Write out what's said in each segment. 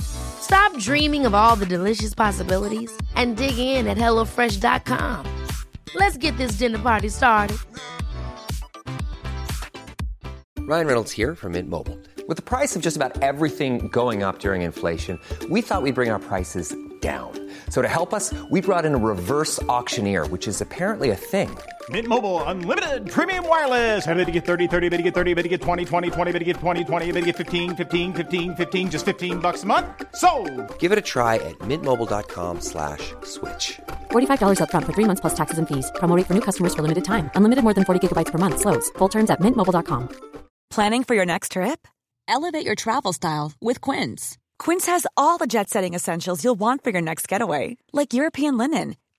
Stop dreaming of all the delicious possibilities and dig in at HelloFresh.com. Let's get this dinner party started. Ryan Reynolds here from Mint Mobile. With the price of just about everything going up during inflation, we thought we'd bring our prices down. So to help us, we brought in a reverse auctioneer, which is apparently a thing. Mint Mobile unlimited premium wireless. Ready to get 30, 30, bit to get 30, bit to get 20, 20, 20, bit to get 20, 20, bit to get 15, 15, 15, 15 just 15 bucks a month. So, Give it a try at mintmobile.com slash switch. $45 upfront for three months plus taxes and fees. Promote for new customers for limited time. Unlimited more than 40 gigabytes per month. Slows. Full terms at mintmobile.com. Planning for your next trip? Elevate your travel style with Quince. Quince has all the jet setting essentials you'll want for your next getaway, like European linen,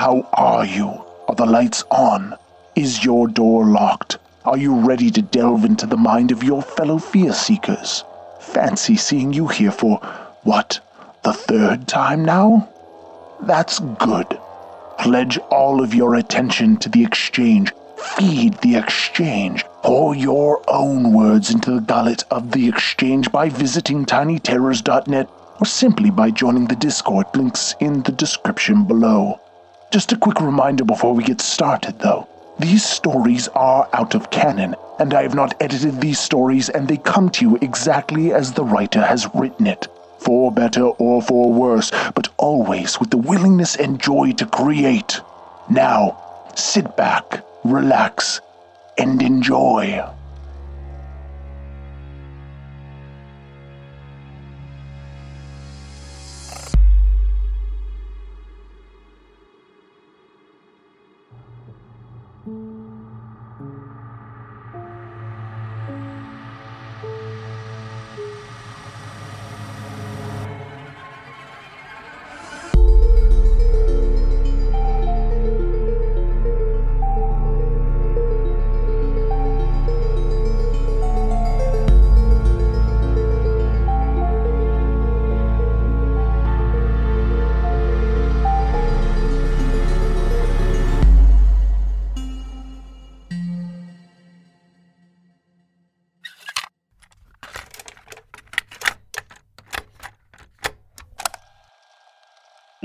How are you? Are the lights on? Is your door locked? Are you ready to delve into the mind of your fellow fear seekers? Fancy seeing you here for, what, the third time now? That's good. Pledge all of your attention to the exchange. Feed the exchange. Pour your own words into the gullet of the exchange by visiting tinyterrors.net or simply by joining the Discord links in the description below. Just a quick reminder before we get started, though. These stories are out of canon, and I have not edited these stories, and they come to you exactly as the writer has written it. For better or for worse, but always with the willingness and joy to create. Now, sit back, relax, and enjoy.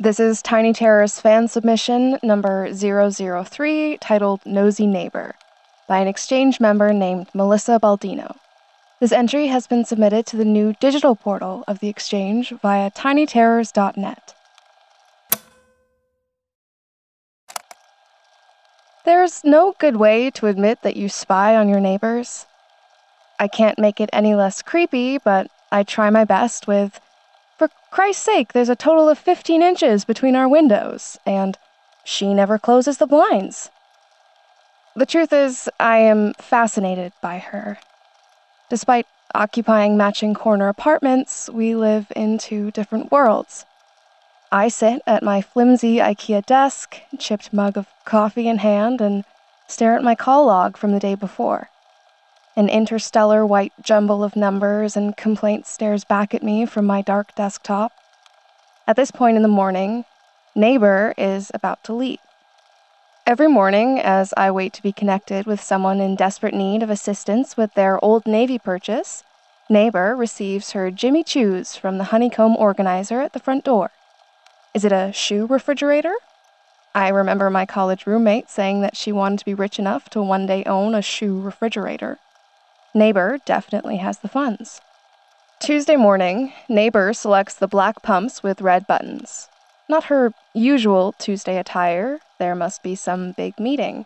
This is Tiny Terror's fan submission number 003 titled Nosy Neighbor by an exchange member named Melissa Baldino. This entry has been submitted to the new digital portal of the exchange via tinyterrors.net. There's no good way to admit that you spy on your neighbors. I can't make it any less creepy, but I try my best with Christ's sake, there's a total of 15 inches between our windows, and she never closes the blinds. The truth is, I am fascinated by her. Despite occupying matching corner apartments, we live in two different worlds. I sit at my flimsy IKEA desk, chipped mug of coffee in hand, and stare at my call log from the day before. An interstellar white jumble of numbers and complaints stares back at me from my dark desktop. At this point in the morning, Neighbor is about to leave. Every morning, as I wait to be connected with someone in desperate need of assistance with their Old Navy purchase, Neighbor receives her Jimmy Choos from the honeycomb organizer at the front door. Is it a shoe refrigerator? I remember my college roommate saying that she wanted to be rich enough to one day own a shoe refrigerator. Neighbor definitely has the funds. Tuesday morning, Neighbor selects the black pumps with red buttons. not her usual Tuesday attire. There must be some big meeting.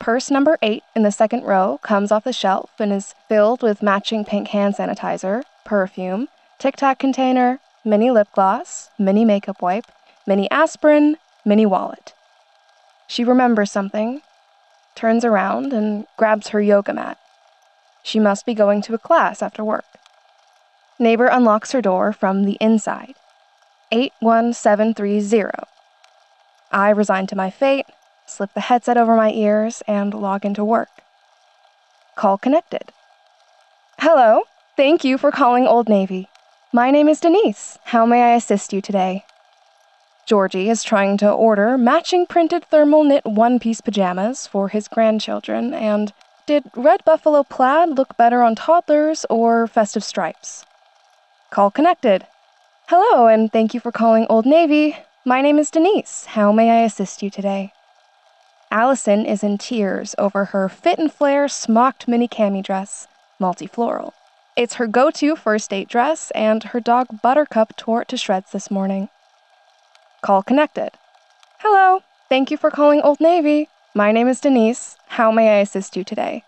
Purse number eight in the second row comes off the shelf and is filled with matching pink hand sanitizer, perfume, Tic Tac container, mini lip gloss, mini makeup wipe, mini aspirin, mini wallet. She remembers something, turns around, and grabs her yoga mat. She must be going to a class after work. Neighbor unlocks her door from the inside. 81730. I resign to my fate, slip the headset over my ears, and log into work. Call connected. Hello, thank you for calling Old Navy. My name is Denise. How may I assist you today? Georgie is trying to order matching printed thermal knit one piece pajamas for his grandchildren, and did red buffalo plaid look better on toddlers or festive stripes? Call connected. Hello, and thank you for calling Old Navy. My name is Denise. How may I assist you today? Allison is in tears over her fit and flare smocked mini cami dress, multi-floral. It's her go-to first date dress, and her dog Buttercup tore it to shreds this morning. Call connected. Hello, thank you for calling Old Navy. My name is Denise. How may I assist you today?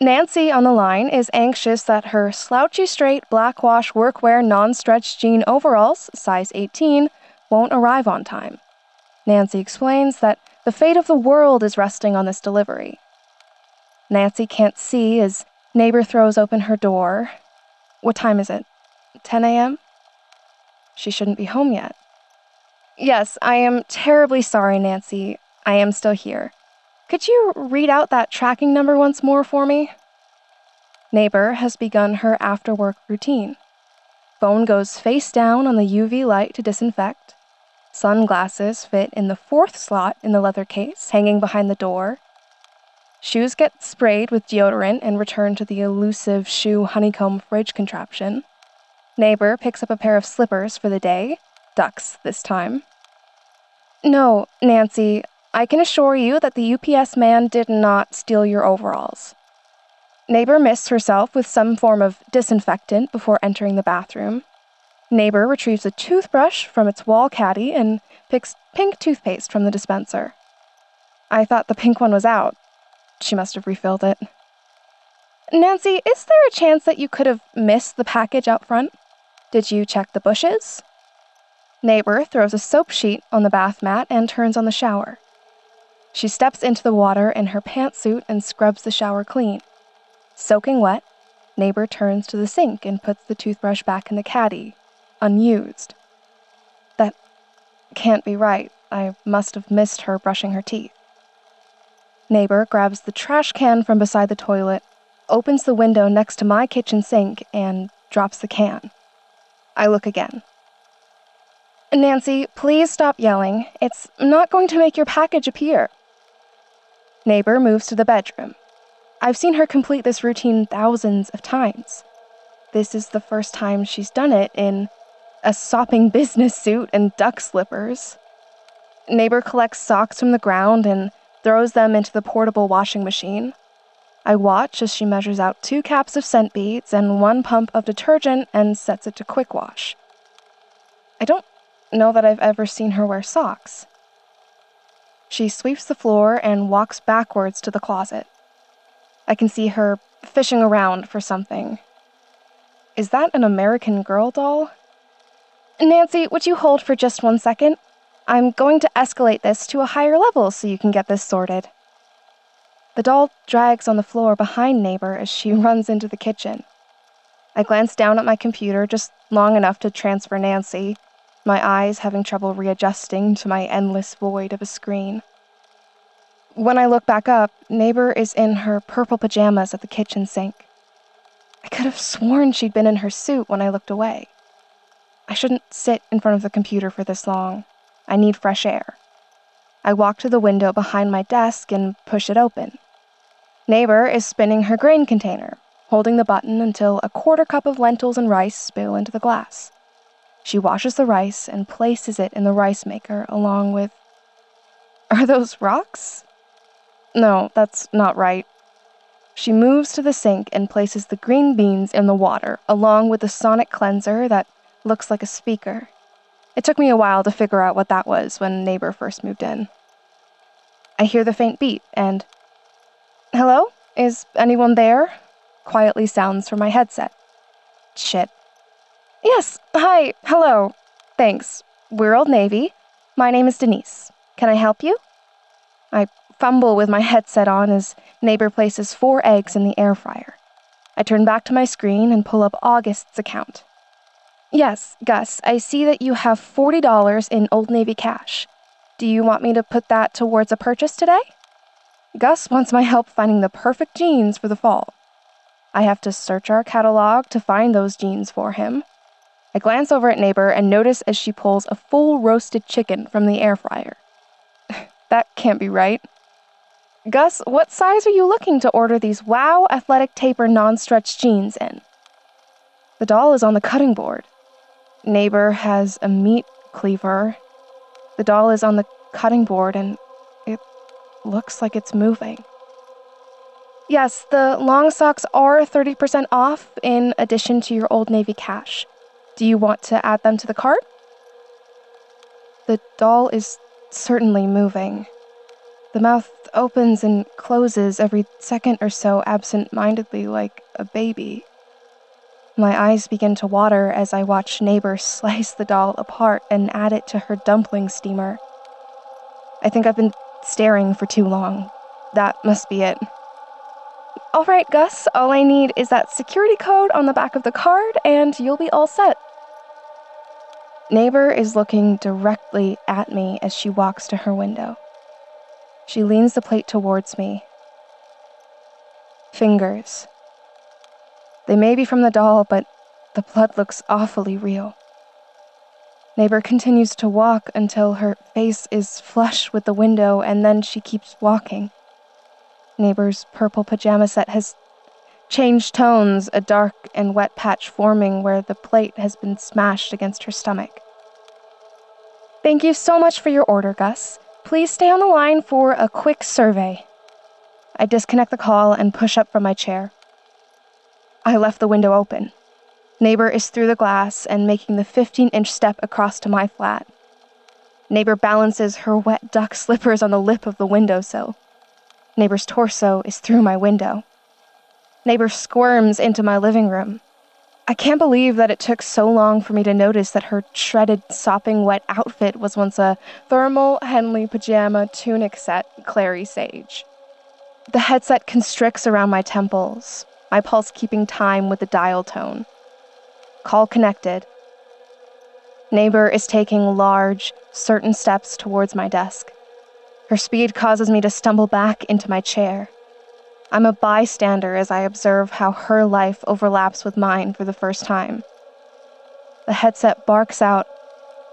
Nancy on the line is anxious that her slouchy straight black wash workwear non stretch jean overalls, size 18, won't arrive on time. Nancy explains that the fate of the world is resting on this delivery. Nancy can't see as neighbor throws open her door. What time is it? 10 a.m.? She shouldn't be home yet. Yes, I am terribly sorry, Nancy. I am still here. Could you read out that tracking number once more for me? Neighbor has begun her after work routine. Phone goes face down on the UV light to disinfect. Sunglasses fit in the fourth slot in the leather case hanging behind the door. Shoes get sprayed with deodorant and returned to the elusive shoe honeycomb fridge contraption. Neighbor picks up a pair of slippers for the day, ducks this time. No, Nancy, I can assure you that the UPS man did not steal your overalls. Neighbor mists herself with some form of disinfectant before entering the bathroom. Neighbor retrieves a toothbrush from its wall caddy and picks pink toothpaste from the dispenser. I thought the pink one was out. She must have refilled it. Nancy, is there a chance that you could have missed the package out front? Did you check the bushes? Neighbor throws a soap sheet on the bath mat and turns on the shower. She steps into the water in her pantsuit and scrubs the shower clean. Soaking wet, Neighbor turns to the sink and puts the toothbrush back in the caddy, unused. That can't be right. I must have missed her brushing her teeth. Neighbor grabs the trash can from beside the toilet, opens the window next to my kitchen sink, and drops the can. I look again. Nancy, please stop yelling. It's not going to make your package appear. Neighbor moves to the bedroom. I've seen her complete this routine thousands of times. This is the first time she's done it in a sopping business suit and duck slippers. Neighbor collects socks from the ground and throws them into the portable washing machine. I watch as she measures out two caps of scent beads and one pump of detergent and sets it to quick wash. I don't know that I've ever seen her wear socks. She sweeps the floor and walks backwards to the closet. I can see her fishing around for something. Is that an American Girl doll? Nancy, would you hold for just one second? I'm going to escalate this to a higher level so you can get this sorted. The doll drags on the floor behind Neighbor as she runs into the kitchen. I glance down at my computer just long enough to transfer Nancy, my eyes having trouble readjusting to my endless void of a screen. When I look back up, Neighbor is in her purple pajamas at the kitchen sink. I could have sworn she'd been in her suit when I looked away. I shouldn't sit in front of the computer for this long. I need fresh air. I walk to the window behind my desk and push it open. Neighbor is spinning her grain container, holding the button until a quarter cup of lentils and rice spill into the glass. She washes the rice and places it in the rice maker along with. Are those rocks? No, that's not right. She moves to the sink and places the green beans in the water along with the sonic cleanser that looks like a speaker. It took me a while to figure out what that was when neighbor first moved in. I hear the faint beat and. Hello? Is anyone there? Quietly sounds from my headset. Shit. Yes, hi, hello. Thanks. We're Old Navy. My name is Denise. Can I help you? I fumble with my headset on as neighbor places four eggs in the air fryer. I turn back to my screen and pull up August's account. Yes, Gus, I see that you have $40 in Old Navy cash. Do you want me to put that towards a purchase today? Gus wants my help finding the perfect jeans for the fall. I have to search our catalog to find those jeans for him. I glance over at neighbor and notice as she pulls a full roasted chicken from the air fryer. that can't be right. Gus, what size are you looking to order these wow athletic taper non stretch jeans in? The doll is on the cutting board. Neighbor has a meat cleaver. The doll is on the cutting board and it looks like it's moving. Yes, the long socks are 30% off in addition to your Old Navy cash. Do you want to add them to the cart? The doll is certainly moving. The mouth opens and closes every second or so absent mindedly like a baby. My eyes begin to water as I watch neighbor slice the doll apart and add it to her dumpling steamer. I think I've been staring for too long. That must be it. All right, Gus, all I need is that security code on the back of the card, and you'll be all set. Neighbor is looking directly at me as she walks to her window. She leans the plate towards me. Fingers they may be from the doll, but the blood looks awfully real. Neighbor continues to walk until her face is flush with the window, and then she keeps walking. Neighbor's purple pajama set has changed tones, a dark and wet patch forming where the plate has been smashed against her stomach. Thank you so much for your order, Gus. Please stay on the line for a quick survey. I disconnect the call and push up from my chair. I left the window open. Neighbor is through the glass and making the 15 inch step across to my flat. Neighbor balances her wet duck slippers on the lip of the windowsill. Neighbor's torso is through my window. Neighbor squirms into my living room. I can't believe that it took so long for me to notice that her shredded, sopping wet outfit was once a thermal Henley pajama tunic set, Clary Sage. The headset constricts around my temples, my pulse keeping time with the dial tone. Call connected. Neighbor is taking large, certain steps towards my desk. Her speed causes me to stumble back into my chair. I'm a bystander as I observe how her life overlaps with mine for the first time. The headset barks out,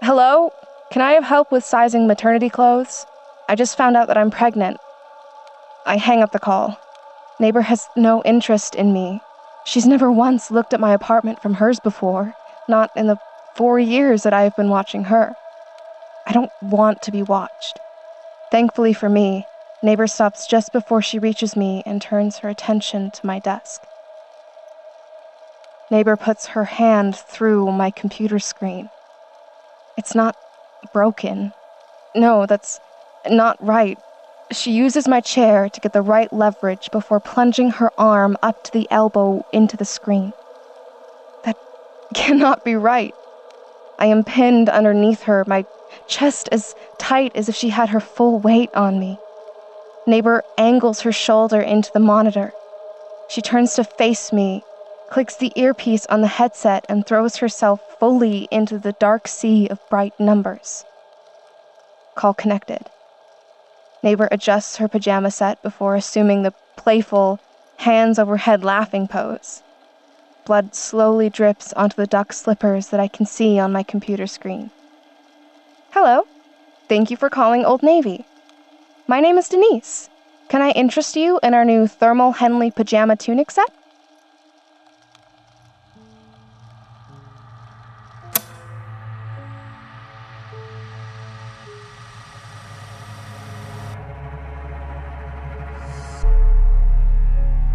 Hello? Can I have help with sizing maternity clothes? I just found out that I'm pregnant. I hang up the call. Neighbor has no interest in me. She's never once looked at my apartment from hers before, not in the four years that I have been watching her. I don't want to be watched. Thankfully for me, Neighbor stops just before she reaches me and turns her attention to my desk. Neighbor puts her hand through my computer screen. It's not broken. No, that's not right. She uses my chair to get the right leverage before plunging her arm up to the elbow into the screen. That cannot be right. I am pinned underneath her, my chest as tight as if she had her full weight on me. Neighbor angles her shoulder into the monitor. She turns to face me, clicks the earpiece on the headset, and throws herself fully into the dark sea of bright numbers. Call connected. Neighbor adjusts her pajama set before assuming the playful, hands overhead laughing pose. Blood slowly drips onto the duck slippers that I can see on my computer screen. Hello. Thank you for calling Old Navy. My name is Denise. Can I interest you in our new thermal Henley pajama tunic set?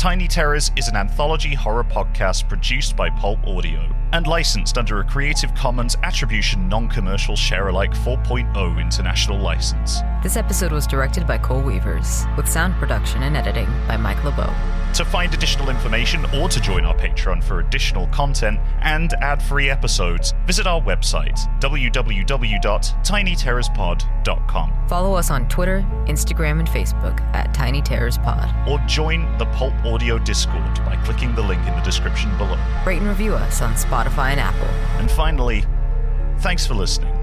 Tiny Terrors is an anthology horror podcast produced by Pulp Audio. and licensed under a Creative Commons Attribution Non Commercial Share Alike 4.0 international license. This episode was directed by Cole Weavers, with sound production and editing by Mike LeBeau. To find additional information or to join our Patreon for additional content and ad free episodes, visit our website, www.tinyterrorspod.com. Follow us on Twitter, Instagram, and Facebook at Tiny Terrors Pod. Or join the Pulp Audio Discord by clicking the link in the description below. Rate and review us on Spotify and Apple. And finally, thanks for listening.